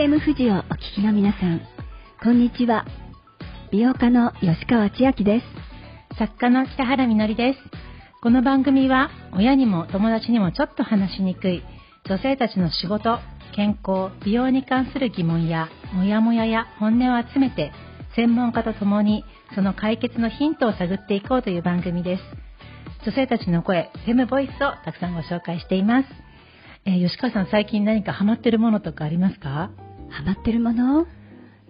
FM 富士をお聞きの皆さん、こんにちは。美容家の吉川千秋です。作家の北原みのりです。この番組は親にも友達にもちょっと話しにくい女性たちの仕事、健康、美容に関する疑問やモヤモヤや本音を集めて専門家と共にその解決のヒントを探っていこうという番組です。女性たちの声、フェムボイスをたくさんご紹介しています。えー吉川さん最近何かハマってるものとかありますか？ハマってるもの？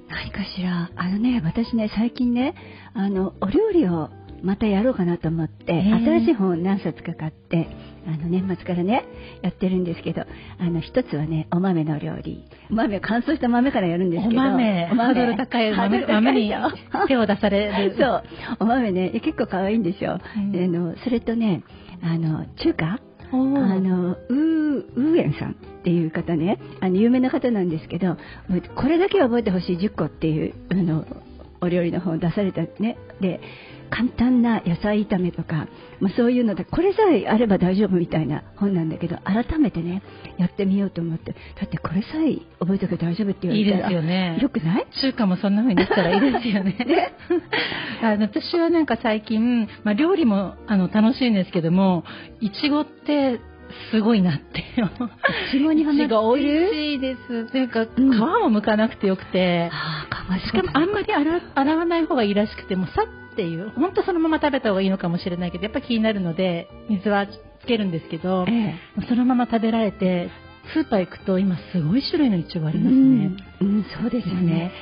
何かしら？あのね、私ね、最近ね、あの、お料理をまたやろうかなと思って、新しい本を何冊か買って、あの、年末からね、やってるんですけど、あの、一つはね、お豆の料理。お豆を乾燥した豆からやるんですおけど。豆、ハードル高い豆ハードル高い豆にでしょ手を出される。そう。お豆ね、結構可愛いんですよ。うんであの、それとね、あの、中華？あの、ウー、ウーエンさんっていう方ね、あの、有名な方なんですけど、これだけは覚えてほしい。10個っていう、あの、お料理の本を出されたね。で、簡単な野菜炒めとか、まあ、そういうので、これさえあれば大丈夫みたいな本なんだけど、改めてね、やってみようと思って、だってこれさえ覚えておけば大丈夫って言わいいれたら、ですよね。よくない？中華もそんな風になったらいいですよね。あの私はなんか最近、まあ、料理もあの楽しいんですけども、いちごってすごいなって。いちごにハマってる？美味しいです。なんか皮うんも剥かなくてよくて、ああ、かわいしかもあんまり洗洗わない方がいいらしくて、もうさっていう、本当そのまま食べた方がいいのかもしれないけど、やっぱ気になるので、水はつけるんですけど、ええ。そのまま食べられて、スーパー行くと今すごい種類のいちごありますね。うん、うん、そうですよね。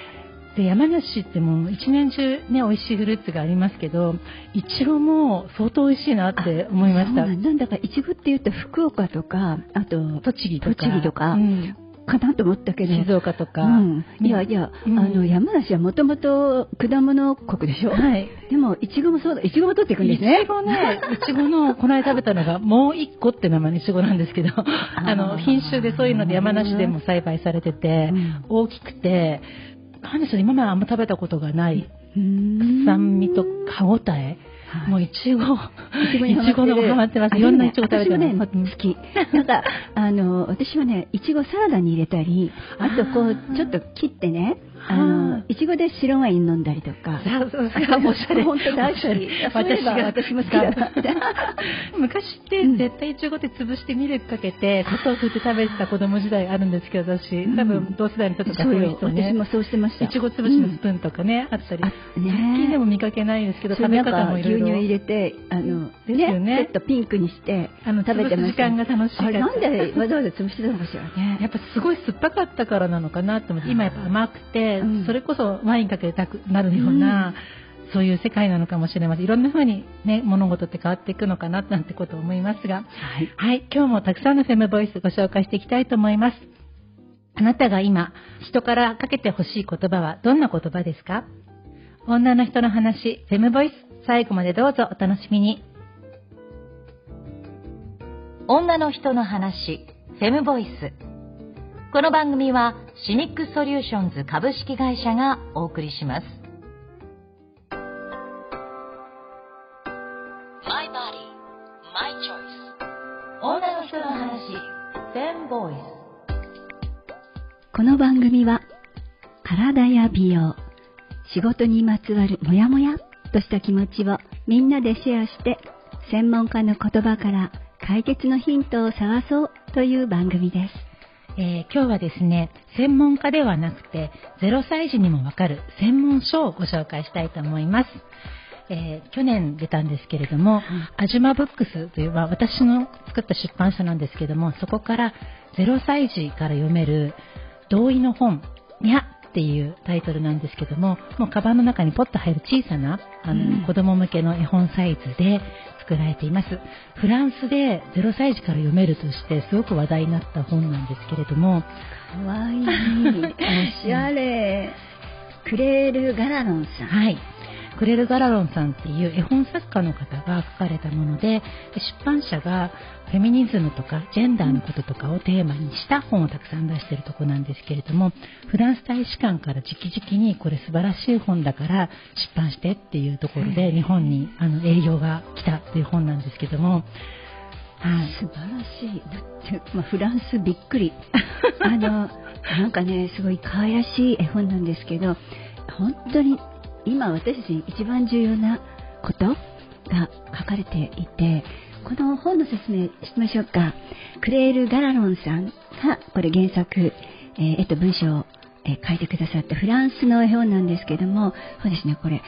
で山梨ってもう一年中ね美味しいフルーツがありますけどいちごも相当美味しいなって思いました。そうなんなんだかいちごって言うと福岡とかあと栃木とか。栃木とか。うんかなと思ったけど。静岡とか、うん、いやいや、うん。あの山梨はもともと果物国でしょ、はい。でもいちごもそうだ。いちごも取っていくんいですね。ちごね、いちご の、この間食べたのが、もう一個って名前のいちごなんですけど、あの、品種でそういうので山梨でも栽培されてて、うん。大きくて、なんでしょう、今まであんま食べたことがない、うん。酸味と歯ごたえ、はいもういちご、いちごのハマってます。いろんないちご食べて私もね、ます。好き。なんか、あの、私はね、いちごサラダに入れたり、あとこうちょっと切ってね、あはのい、いちごで白ワイン飲んだりとか。そうそうそうおしゃれ。本当大好き。おしゃれそういえば私も好きだな。昔って絶対いちごって潰してミルクかけて砂糖振って食べてた子供時代あるんですけど私うん多分同世代の人とかそういう人ね私もそうしてました。いちご潰しのスプーンとかね、あったりあ最ね近でも見かけないですけど食べ方もいろいろ牛乳入れて、あの、ねちょっとピンクにしてあの食べてました。潰す時間が楽しいなんでわざわざ潰してたのかしらね。やっぱすごい酸っぱかったからなのかなって思って今やっぱ甘くて、うんそれこそワインかけたくなるような、そういう世界なのかもしれませんいろんな風にね物事って変わっていくのかななんてことを思いますがはい。はい、今日もたくさんのフェムボイスご紹介していきたいと思います。あなたが今、人からかけてほしい言葉はどんな言葉ですか？女の人の話、フェムボイス、最後までどうぞお楽しみに。女の人の話、フェムボイス。この番組はシニックソリューションズ株式会社がお送りします。My body, my choice. 女の人の話、フェムボイス。この番組は体や美容仕事にまつわるモヤモヤっとした気持ちをみんなでシェアして専門家の言葉から解決のヒントを探そうという番組ですえー今日はですね、専門家ではなくて、0歳児にもわかる専門書をご紹介したいと思います。えー去年出たんですけれども、アジュマブックスという、まあ、私の作った出版社なんですけども、そこから0歳児から読める同意の本、にゃっていうタイトルなんですけども、もうカバンの中にポッと入る小さなあの、うん子供向けの絵本サイズで作られています。フランスで0歳児から読めるとしてすごく話題になった本なんですけれども、かわい いおしゃれクレール・ガラロンさんはい。クレル・ガラロンさんっていう絵本作家の方が書かれたもので、で出版社がフェミニズムとかジェンダーのこととかをテーマにした本をたくさん出しているところなんですけれども、フランス大使館から直々にこれ素晴らしい本だから出版してっていうところで日本にあの営業が来たっていう本なんですけども、はい、素晴らしい。だって、まあ、フランスびっくり。あの、なんかね、すごい可愛らしい絵本なんですけど、本当に今私たちに一番重要なことが書かれていて、この本の説明しましょうか。クレール・ガラロンさんがこれ原作、えー、と文章を、えー、書いてくださったフランスの絵本なんですけども、そうですね、これ、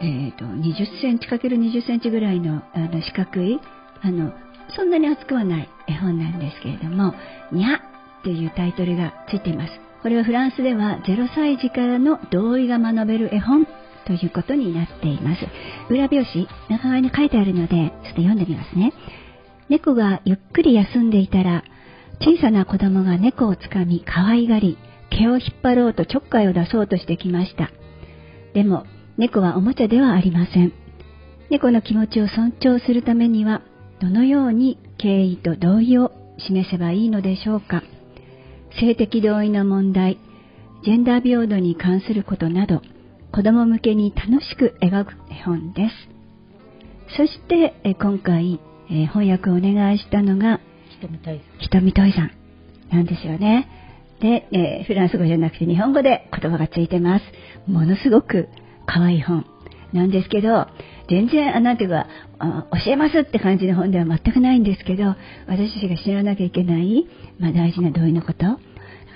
えーと、20センチ ×20 センチぐらいのあの四角いあのそんなに厚くはない絵本なんですけれども「にゃ」というタイトルがついていますこれはフランスでは0歳児からの同意が学べる絵本ということになっています。裏表紙中側に書いてあるのでちょっと読んでみますね。猫がゆっくり休んでいたら小さな子供が猫をつかみ可愛がり毛を引っ張ろうとちょっかいを出そうとしてきました。でも猫はおもちゃではありません。猫の気持ちを尊重するためにはどのように敬意と同意を示せばいいのでしょうか。性的同意の問題ジェンダー平等に関することなど子供向けに楽しく描く絵本です。そして今回翻訳をお願いしたのがひとみといさんなんですよね。で、えー、フランス語じゃなくて日本語で言葉がついてます。ものすごく可愛い本なんですけど全然、なんていうか、教えますって感じの本では全くないんですけど、私たちが知らなきゃいけない、まあ、大事な同意のこと、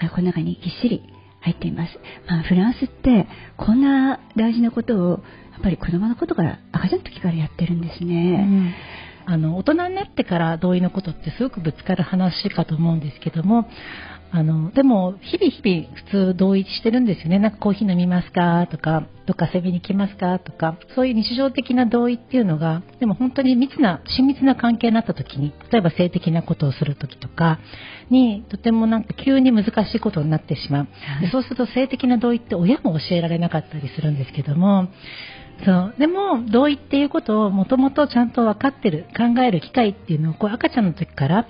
がこの中にぎっしり入っています。まあ、フランスって、こんな大事なことを、やっぱり子供のことから、赤ちゃんの時からやってるんですね。うんあの大人になってから同意のことってすごくぶつかる話かと思うんですけどもあの、でも、日々日々普通同意してるんですよね。なんかコーヒー飲みますか？とか、どっか遊びに来ますか？とか、そういう日常的な同意っていうのが、でも本当に密な、親密な関係になった時に、例えば性的なことをする時とかに、とてもなんか急に難しいことになってしまう。でそうすると性的な同意って親も教えられなかったりするんですけども、そうでも同意っていうことをもともとちゃんと分かってる考える機会っていうのをこう赤ちゃんの時から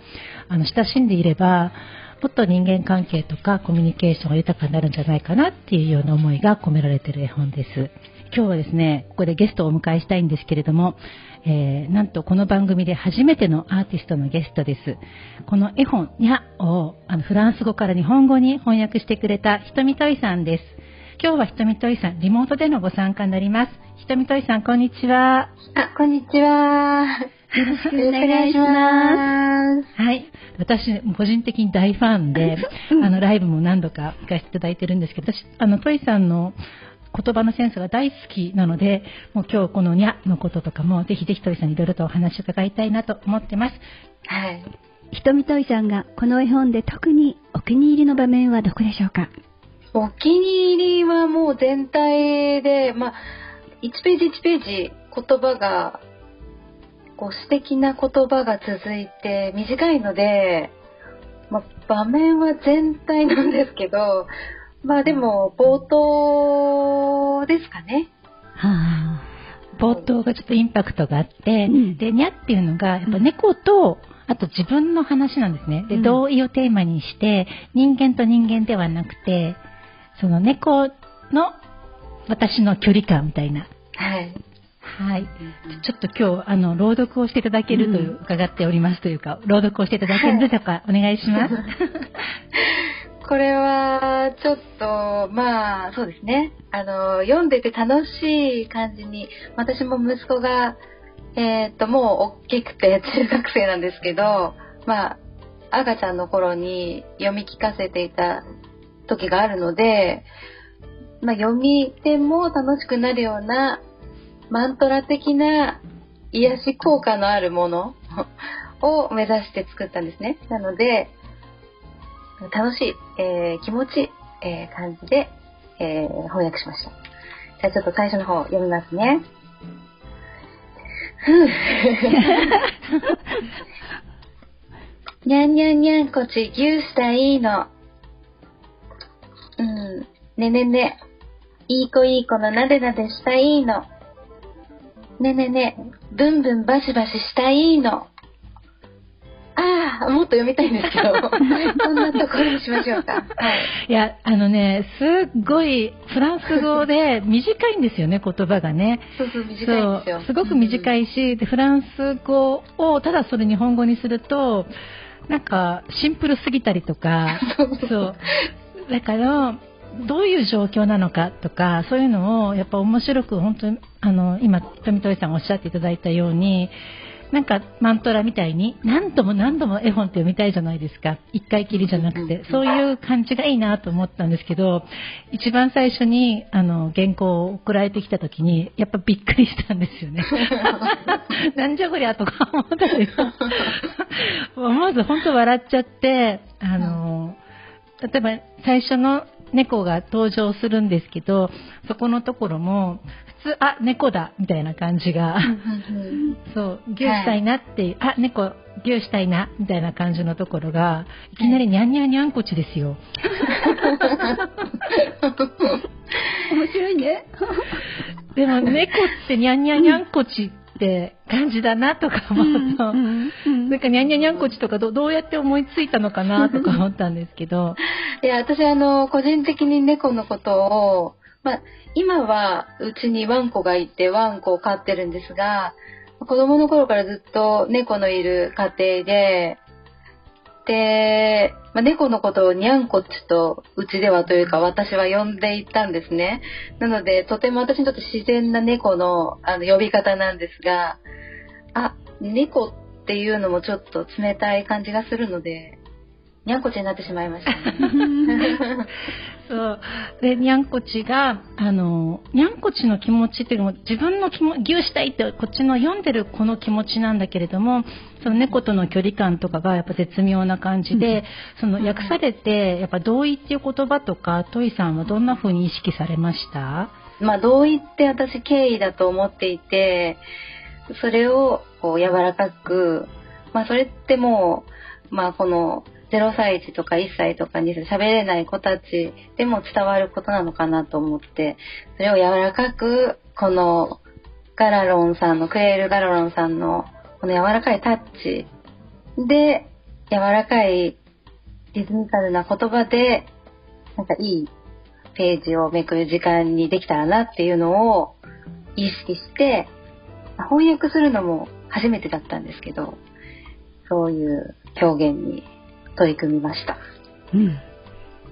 あの親しんでいればもっと人間関係とかコミュニケーションが豊かになるんじゃないかなっていうような思いが込められている絵本です。今日はですね、ここでゲストをお迎えしたいんですけれども、えー、なんとこの番組で初めてのアーティストのゲストです。この絵本、にゃをあのフランス語から日本語に翻訳してくれたひとみといさんです。今日はひとみといさん、リモートでのご参加になります。ひとみといさん、こんにちは。あ、こんにちは。よろしくお願いします。はい。私、個人的に大ファンで、あの、ライブも何度か行かせていただいてるんですけど、私、あの、トイさんの言葉のセンスが大好きなので、もう今日このにゃのこととかも、ぜひぜひトイさんにいろいろとお話を伺いたいなと思ってます。はい。ひとみといさんがこの絵本で特にお気に入りの場面はどこでしょうか？お気に入りはもう全体で、まあ、1ページ1ページ言葉がこう素敵な言葉が続いて短いので、まあ、場面は全体なんですけど、まあでも冒頭ですかね。はあ、冒頭がちょっとインパクトがあって、うん、で、にゃっていうのが、やっぱ猫と、あと自分の話なんですね。で、同意をテーマにして、人間と人間ではなくて、その猫の私の距離感みたいな。はい。はい。ちょっと今日、あの、朗読をしていただけるという、伺っておりますというか、朗読をしていただけるでしょうか、お願いします。これは、ちょっと、まあ、そうですね。あの、読んでて楽しい感じに、私も息子が、えっ、と、もう大きくて中学生なんですけど、まあ、赤ちゃんの頃に読み聞かせていた時があるので、まあ、読みても楽しくなるようなマントラ的な癒し効果のあるもの を目指して作ったんですね。なので、楽しい、えー、気持ちいい、えー、感じで、えー、翻訳しました。じゃあちょっと最初の方読みますね。ふぅ。にゃんにゃんにゃんこちぎゅうしたいいの。うん。ねねね。いい子いい子のなでなでしたいいの。ねねね、ブンブンバシバシしたいの。あああ、もっと読みたいんですけど、そんなところにしましょうか。はい。いや、あのね、すっごいフランス語で短いんですよね、言葉がね。そうそう、短いんですよ。すごく短いし、でフランス語をただそれ日本語にすると、なんかシンプルすぎたりとか、そう。だから、どういう状況なのかとか、そういうのをやっぱ面白く本当に、あの、今、富戸さんがおっしゃっていただいたように、なんかマントラみたいに何度も何度も絵本って読みたいじゃないですか。一回きりじゃなくて。そういう感じがいいなと思ったんですけど、一番最初にあの原稿を送られてきた時に、やっぱびっくりしたんですよね。なんじゃこりゃとか思ったけど、思わず本当笑っちゃって、あの、例えば最初の猫が登場するんですけど、そこのところも、普通、あ、猫だみたいな感じが、そう、牛したいなっていう、あ、猫、牛したいなみたいな感じのところが、いきなりにゃんにゃんにゃんこちですよ。面白いね。でも猫ってにゃんにゃんにゃんこちって感じだなとか思うと、なんかにゃんにゃんにゃんこちとかどどうやって思いついたのかなとか思ったんですけど、いや、私、あの、個人的に猫のことを、まあ、今はうちにワンコがいて、ワンコを飼ってるんですが、子供の頃からずっと猫のいる家庭で、で、まあ、猫のことをにゃんこっちとうちではというか私は呼んでいったんですね。なので、とても私にとって自然な猫のあの呼び方なんですが、あ、猫っていうのもちょっと冷たい感じがするので、にゃんこちになってしまいましたね。そう。で、にゃんこちが、あの、にゃんこちの気持ちっていうのも、自分の気持牛したいって、こっちの読んでる子の気持ちなんだけれども、その猫との距離感とかがやっぱ絶妙な感じで、その訳されて、やっぱ同意っていう言葉とか、トイさんはどんな風に意識されました？まあ、同意って私敬意だと思っていて、それをこう柔らかく、まあ、それってもう、まあ、この0歳児とか1歳とかに喋れない子たちでも伝わることなのかなと思って、それを柔らかく、このガラロンさんの、クレール・ガラロンさんのこの柔らかいタッチで、柔らかいリズミカルな言葉で、なんかいいページをめくる時間にできたらなっていうのを意識して、翻訳するのも初めてだったんですけど、そういう表現に取り組みました。うん。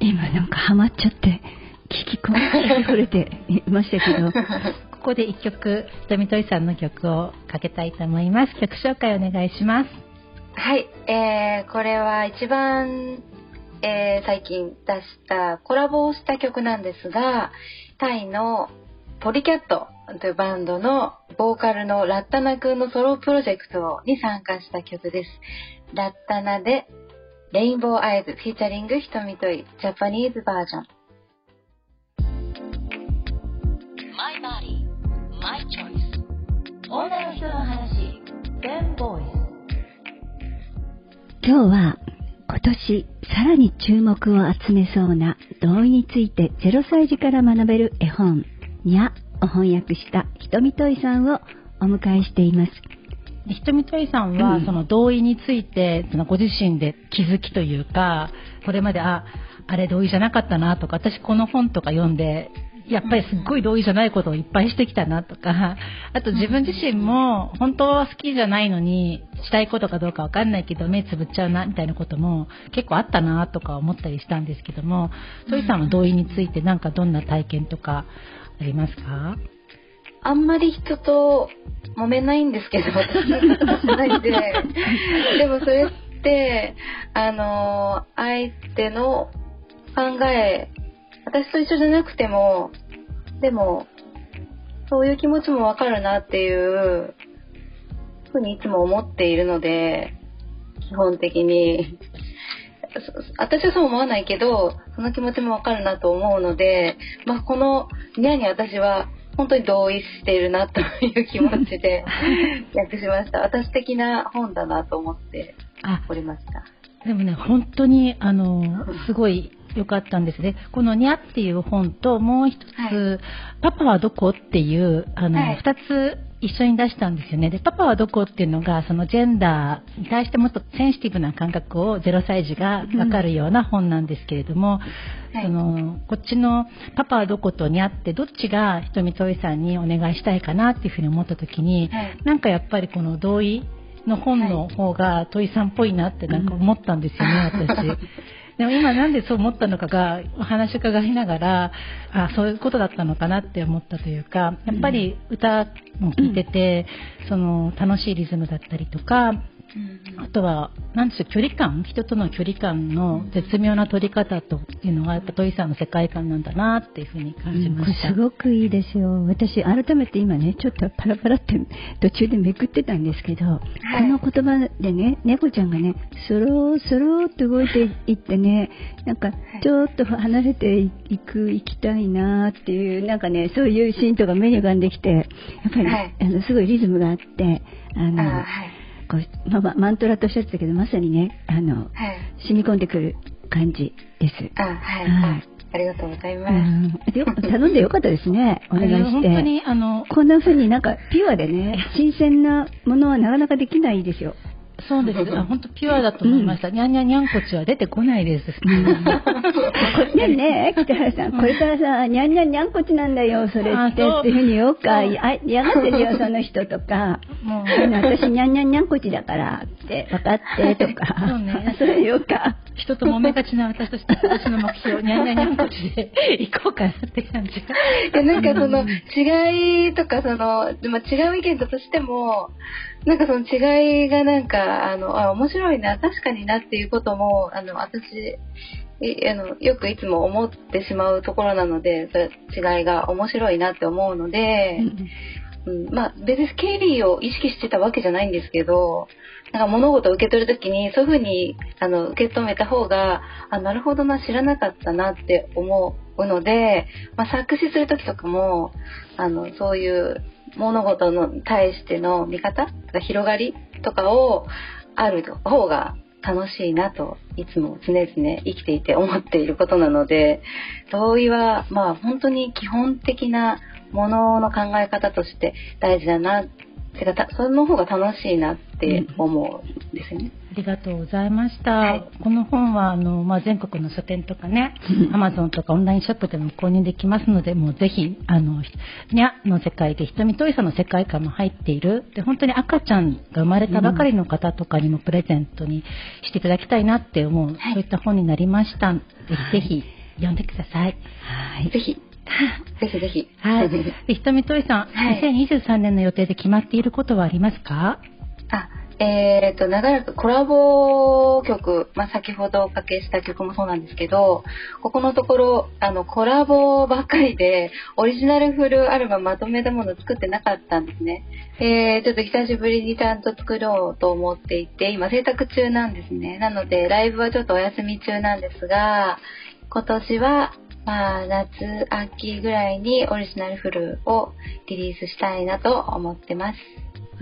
今なんかハマっちゃって、聞き込み惚れていましたけど、ここで一曲、富戸井さんの曲をかけたいと思います。曲紹介お願いします。はい、えー、これは一番、えー最近出したコラボをした曲なんですが、タイのポリキャットというバンドのボーカルのラッタナ君のソロプロジェクトに参加した曲です。ラッタナでレインボーアイズフィーチャリングひとみといジャパニーズバージョン。My body, my choice. 女の人の話、Ben Boys。今日は今年さらに注目を集めそうな同意について0歳児から学べる絵本にゃを翻訳したひとみといさんをお迎えしています。でひといさんは、うん。その同意についてそのご自身で気づきというかこれまでああれ同意じゃなかったなとか私この本とか読んでやっぱりすっごい同意じゃないことをいっぱいしてきたなとかあと自分自身も本当は好きじゃないのにしたいことかどうかわかんないけど目つぶっちゃうなみたいなことも結構あったなとか思ったりしたんですけどもといさんは同意についてなんかどんな体験とかありますか？あんまり人と揉めないんですけど、私のないんで。でもそれって、あの、相手の考え、私と一緒じゃなくても、でも、そういう気持ちもわかるなっていうふうにいつも思っているので、基本的に。そ私はそう思わないけど、その気持ちもわかるなと思うので、まあ、このニャに私は本当に同意しているなという気持ちで 訳しました。私的な本だなと思ってあおりました。でもね、本当に、あの、すごい良かったんですね。このにゃっていう本と、もう一つ、はいパパはどこ？っていう、あの、はい二つ一緒に出したんですよね。で、パパはどこっていうのが、そのジェンダーに対してもっとセンシティブな感覚を0歳児がわかるような本なんですけれども、はいその、こっちのパパはどことにあって、どっちがひとみといさんにお願いしたいかなっていうふうに思った時に、はいなんかやっぱりこの同意の本の方がトイさんっぽいなってなんか思ったんですよね、私。でも今なんでそう思ったのかがお話を伺いながらあそういうことだったのかなって思ったというかやっぱり歌も聴いてて、その楽しいリズムだったりとかあとは何でしょう距離感人との距離感の絶妙な取り方というのがやっぱトイさんの世界観なんだなっていうふうに感じました。これすごくいいですよ。私、改めて今ね、ちょっとパラパラって途中でめくってたんですけど、この言葉でね、猫ちゃんがね、スロースローっと動いていってね、なんか、ちょっと離れていく、行きたいなっていう、なんかね、そういうシーンとか目に浮かんできて、やっぱり、はい。あの、すごいリズムがあって、あの、あはいこうまあまあマントラとおっしゃってたけど、まさにね、あの、はい染み込んでくる感じです。あはい、はいあありがとうございます、よ頼んでよかったですね。お願いしあの本当て。にあのこんな風になんかピュアでね、新鮮なものはなかなかできないですよ。そうです。あ本当ピュアだと思いました。にゃんにゃんにゃんこちは出てこないです。ねえねえ、北原さん、これからさ、にゃんにゃんにゃんこちなんだよ、それって、っていうふうに言おう。か、嫌がってるよ、その人とか、私、にゃんにゃんにゃんこちだからって、分かって、とか、そうね。それ言おうか。人と揉めがちな私として私の目標、にゃんにゃんにゃんこちで。行こうかなって感じ。が。いやなんかその違いとかその、でも違う意見だとしてもなんかその違いがなんかあのあ面白いな確かになっていうこともあの私いあのよくいつも思ってしまうところなのでそれ違いが面白いなって思うので、うん、まあ別に経理を意識してたわけじゃないんですけどなんか物事を受け取るときにそういうふうにあの受け止めた方があなるほどな知らなかったなって思うので、まあ、作詞するときとかもあのそういう物事に対しての見方とか広がりとかをある方が楽しいなといつも常々生きていて思っていることなので同意はまあ本当に基本的なものの考え方として大事だなてかその方が楽しいなって思うんですよね。ありがとうございました。はいこの本はあの、まあ、全国の書店とかね、うんアマゾンとかオンラインショップでも購入できますので、もうぜひ、あの、にゃの世界で瞳といさの世界観も入っている。で、本当に赤ちゃんが生まれたばかりの方とかにもプレゼントにしていただきたいなって思う、はいそういった本になりました。ぜはいひ、ぜひ読んでください。はい。ぜひ、ぜひぜひ。はい。で、ひとみといさん、はい2023年の予定で決まっていることはありますか？あ、えっ、と、長らくコラボ曲、まあ、先ほどおかけした曲もそうなんですけど、ここのところ、あの、コラボばっかりで、オリジナルフルアルバムまとめたもの作ってなかったんですね。えー、ちょっと久しぶりにちゃんと作ろうと思っていて、今制作中なんですね。なので、ライブはちょっとお休み中なんですが、今年は、まあ、夏、秋ぐらいにオリジナルフルをリリースしたいなと思ってます。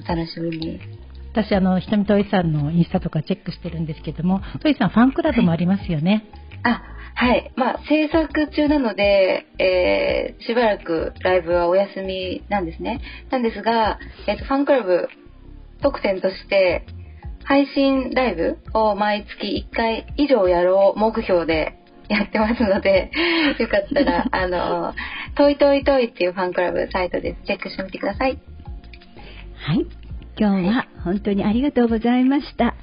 お楽しみに。私、あの、ひとみといさんのインスタとかチェックしてるんですけども、といさんファンクラブもありますよね。あ、はい。まあ、制作中なので、えーしばらくライブはお休みなんですね。なんですが、えっ、と、ファンクラブ特典として、配信ライブを毎月1回以上やろう目標で やってますので、よかったら、あの、トイトイトイっていうファンクラブサイトです。チェックしてみてください。はい。今日は本当にありがとうございました。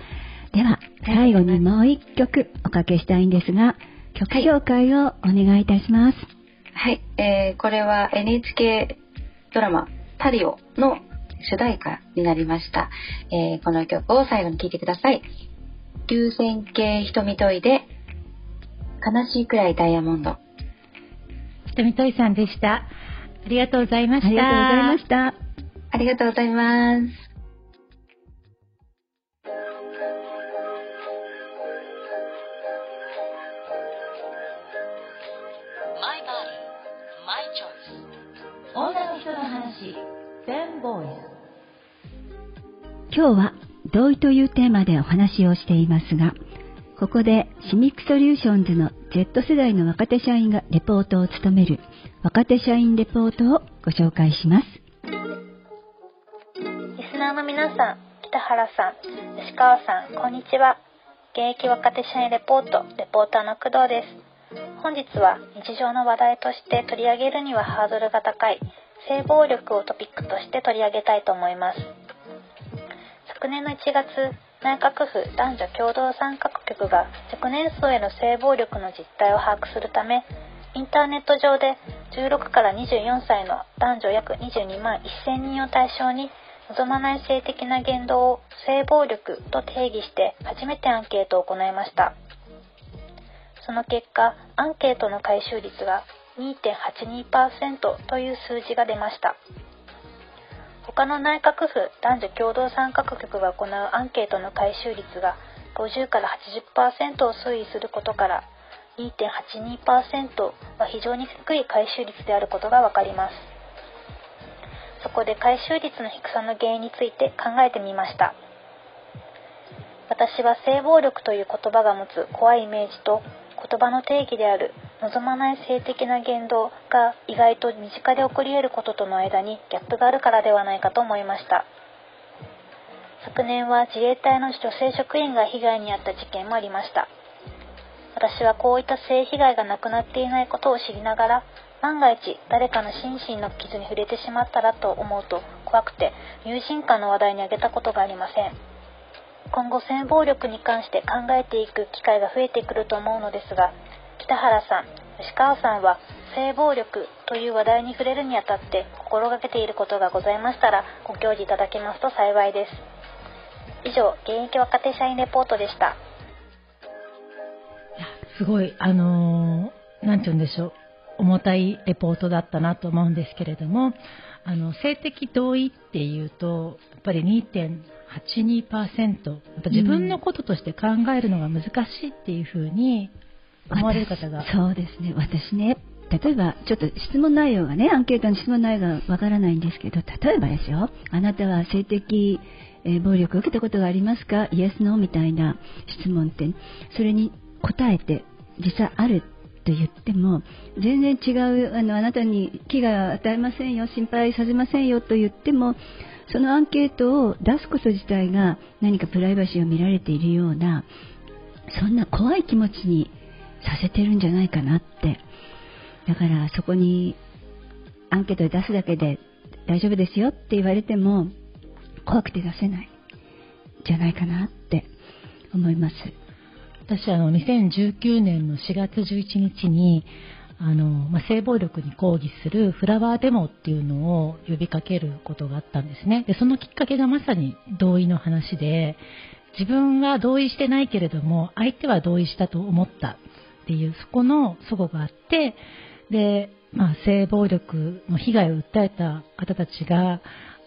では、最後にもう一曲おかけしたいんですが、曲紹介をお願いいたします。はい、えーこれは NHK ドラマ「タリオ」の主題歌になりました、えーこの曲を最後に聴いてください流線形瞳といで悲しいくらいダイヤモンドひとみといさんでした。ありがとうございました。ありがとうございました。ありがとうございます今日は同意というテーマでお話をしていますが、ここでシニックソリューションズの Z 世代の若手社員がレポートを務める若手社員レポートをご紹介します。リスナーの皆さん、北原さん、吉川さん、こんにちは。現役若手社員レポート、レポーターの工藤です。本日は日常の話題として取り上げるにはハードルが高い性暴力をトピックとして取り上げたいと思います。昨年の1月、内閣府男女共同参画局が若年層への性暴力の実態を把握するため、インターネット上で16から24歳の男女約22万1000人を対象に望まない性的な言動を性暴力と定義して初めてアンケートを行いました。その結果アンケートの回収率が2.82%という数字が出ました。他の内閣府男女共同参画局が行うアンケートの回収率が50から80%を推移することから2.82%は非常に低い回収率であることがわかります。そこで回収率の低さの原因について考えてみました。私は性暴力という言葉が持つ怖いイメージと言葉の定義である望まない性的な言動が意外と身近で起こり得ることとの間にギャップがあるからではないかと思いました。昨年は自衛隊の女性職員が被害に遭った事件もありました。私はこういった性被害がなくなっていないことを知りながら万が一誰かの心身の傷に触れてしまったらと思うと怖くて友人間の話題に挙げたことがありません。今後性暴力に関して考えていく機会が増えてくると思うのですが北原さん吉川さんは性暴力という話題に触れるにあたって心がけていることがございましたらご教示いただけますと幸いです。以上現役若手社員レポートでした。すごい、あのー、なんて言うんでしょう、重たいレポートだったなと思うんですけれども、あの性的同意っていうと、やっぱり2.82%、自分のこととして考えるのが難しいっていうふうに思われる方が。そうですね、私ね、例えばちょっと質問内容がね、アンケートの質問内容がわからないんですけど、例えばですよ、あなたは性的え暴力を受けたことがありますか？イエス・ノーみたいな質問って、それに答えて実際あると言っても全然違うあのあなたに危害を与えませんよ心配させませんよと言ってもそのアンケートを出すこと自体が何かプライバシーを見られているようなそんな怖い気持ちにさせてるんじゃないかなって。だからそこにアンケートで出すだけで大丈夫ですよって言われても怖くて出せない。じゃないかなって思います。私あの2019年の4月11日にあの、ま、性暴力に抗議するフラワーデモっていうのを呼びかけることがあったんですね。でそのきっかけがまさに同意の話で自分は同意してないけれども相手は同意したと思った。っていうそこの祖母があってで、まあ、性暴力の被害を訴えた方たちが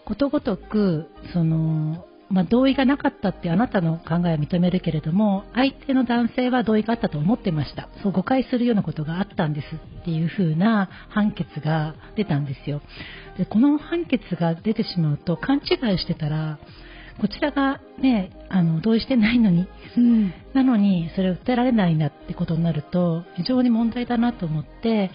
ことごとくそのまあ、同意がなかったってあなたの考えは認めるけれども相手の男性は同意があったと思ってました。そう誤解するようなことがあったんですっていう風な判決が出たんですよ。でこの判決が出てしまうと勘違いしてたらこちらがねあの同意してないのに、うん、なのにそれを訴えられないんだってことになると非常に問題だなと思って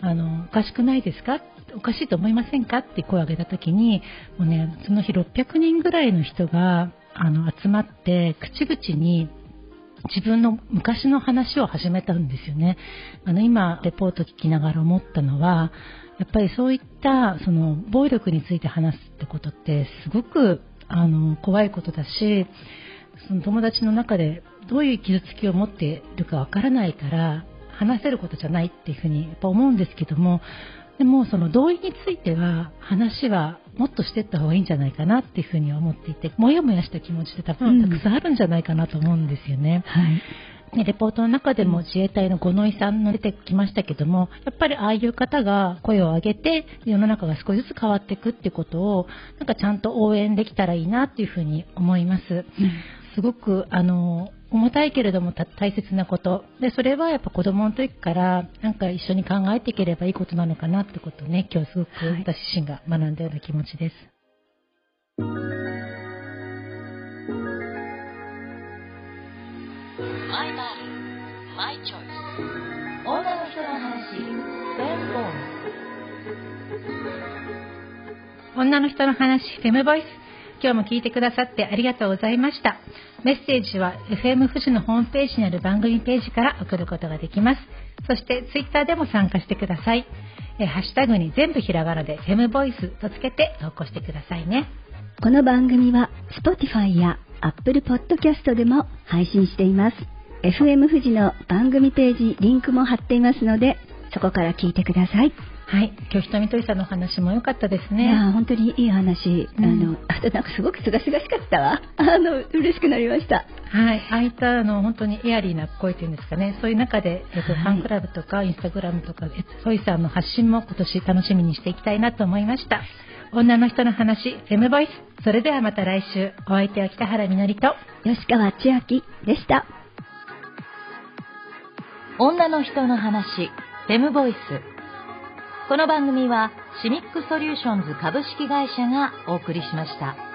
あのおかしくないですか？おかしいと思いませんか？って声を上げた時にもう、ね、その日600人ぐらいの人があの集まって口々に自分の昔の話を始めたんですよね。あの今、レポート聞きながら思ったのは、やっぱりそういったその暴力について話すってことってすごくあの怖いことだし、その友達の中でどういう傷つきを持っているかわからないから話せることじゃないっていうふうにやっぱ思うんですけどもでもその同意については話はもっとしていった方がいいんじゃないかなっていうふうに思っていてもやもやした気持ちって多分たくさんあるんじゃないかなと思うんですよね。うんはいレポートの中でも自衛隊の五ノ井さんの出てきましたけども、やっぱりああいう方が声を上げて、世の中が少しずつ変わっていくっていうことを、なんかちゃんと応援できたらいいなっていうふうに思います。うん、すごく、あの、重たいけれども大切なことでそれはやっぱ子供の時からなんか一緒に考えていければいいことなのかなってことをね今日すごく私自身が学んだような気持ちです。マイバディマイチョイス女の人の話フェムボイス女の人の話フェムボイス今日も聞いてくださってありがとうございました。メッセージは FM 富士のホームページにある番組ページから送ることができます。そしてツイッターでも参加してください。えハッシュタグに全部ひらがなで FM ボイスとつけて投稿してくださいね。この番組は Spotify や Apple Podcast でも配信しています。FM 富士の番組ページリンクも貼っていますので、そこから聞いてください。はい。今日、ひとみとりさんのお話も良かったですね。いやー本当にいい話、うんあのあとなんかすごくすがすがしかったわ あの嬉しくなりましたはい、ああいったあの本当にエアリーな声というんですかね、そういう中で、えっとはいファンクラブとかインスタグラムとか、えっとソイさんの発信も今年楽しみにしていきたいなと思いました。女の人の話、フェムボイス。それではまた来週、お相手は北原みのりと、吉川千秋でした女の人の話、フェムボイス。この番組はシミックソリューションズ株式会社がお送りしました。